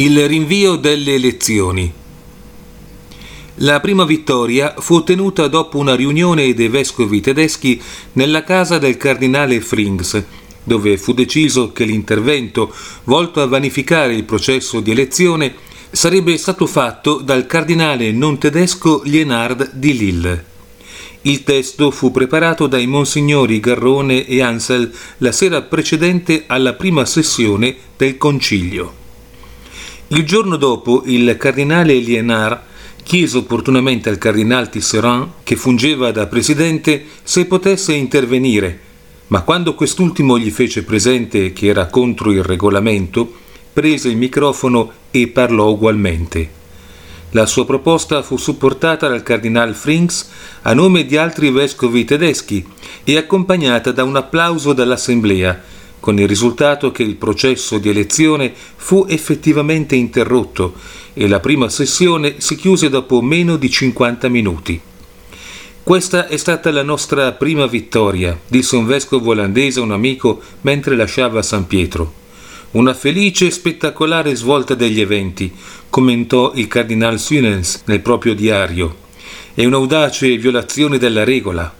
Il rinvio delle elezioni. La prima vittoria fu ottenuta dopo una riunione dei vescovi tedeschi nella casa del cardinale Frings, dove fu deciso che l'intervento volto a vanificare il processo di elezione sarebbe stato fatto dal cardinale non tedesco Lienard di Lille. Il testo fu preparato dai monsignori Garrone e Ansel la sera precedente alla prima sessione del concilio. Il giorno dopo il cardinale Lienard chiese opportunamente al cardinal Tisserand, che fungeva da presidente, se potesse intervenire, ma quando quest'ultimo gli fece presente che era contro il regolamento, prese il microfono e parlò ugualmente. La sua proposta fu supportata dal cardinal Frings a nome di altri vescovi tedeschi e accompagnata da un applauso dall'assemblea, con il risultato che il processo di elezione fu effettivamente interrotto e la prima sessione si chiuse dopo meno di 50 minuti. Questa è stata la nostra prima vittoria, disse un vescovo olandese a un amico mentre lasciava San Pietro. Una felice e spettacolare svolta degli eventi, commentò il cardinal Sunens nel proprio diario. È un'audace violazione della regola.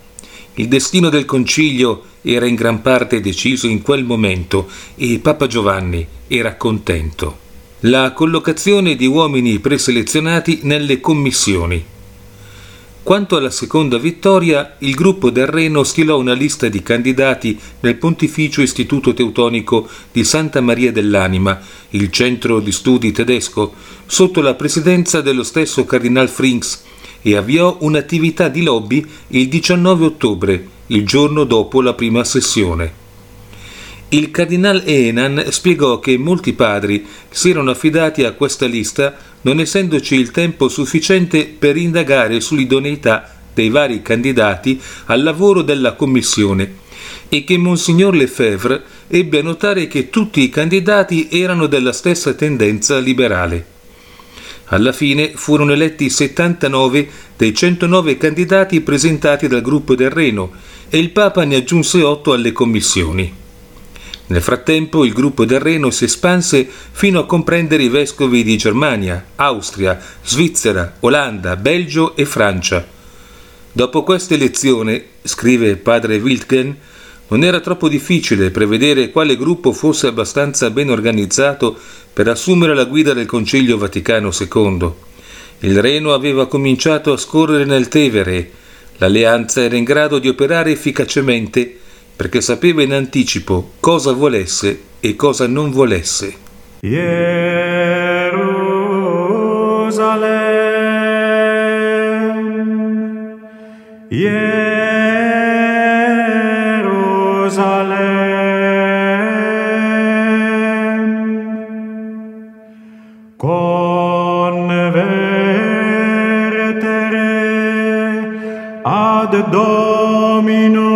Il destino del concilio era in gran parte deciso in quel momento e Papa Giovanni era contento. La collocazione di uomini preselezionati nelle commissioni. Quanto alla seconda vittoria, il gruppo del Reno stilò una lista di candidati nel Pontificio Istituto Teutonico di Santa Maria dell'Anima, il centro di studi tedesco, sotto la presidenza dello stesso Cardinal Frings e avviò un'attività di lobby il 19 ottobre, il giorno dopo la prima sessione. Il cardinal Enan spiegò che molti padri si erano affidati a questa lista non essendoci il tempo sufficiente per indagare sull'idoneità dei vari candidati al lavoro della commissione e che Monsignor Lefebvre ebbe a notare che tutti i candidati erano della stessa tendenza liberale. Alla fine furono eletti 79 dei 109 candidati presentati dal gruppo del Reno e il Papa ne aggiunse 8 alle commissioni. Nel frattempo il gruppo del Reno si espanse fino a comprendere i vescovi di Germania, Austria, Svizzera, Olanda, Belgio e Francia. Dopo questa elezione, scrive padre Wiltgen, non era troppo difficile prevedere quale gruppo fosse abbastanza ben organizzato per assumere la guida del Concilio Vaticano II. Il Reno aveva cominciato a scorrere nel Tevere, l'alleanza era in grado di operare efficacemente perché sapeva in anticipo cosa volesse e cosa non volesse. Jerusalem, Jerusalem, ad Dominum.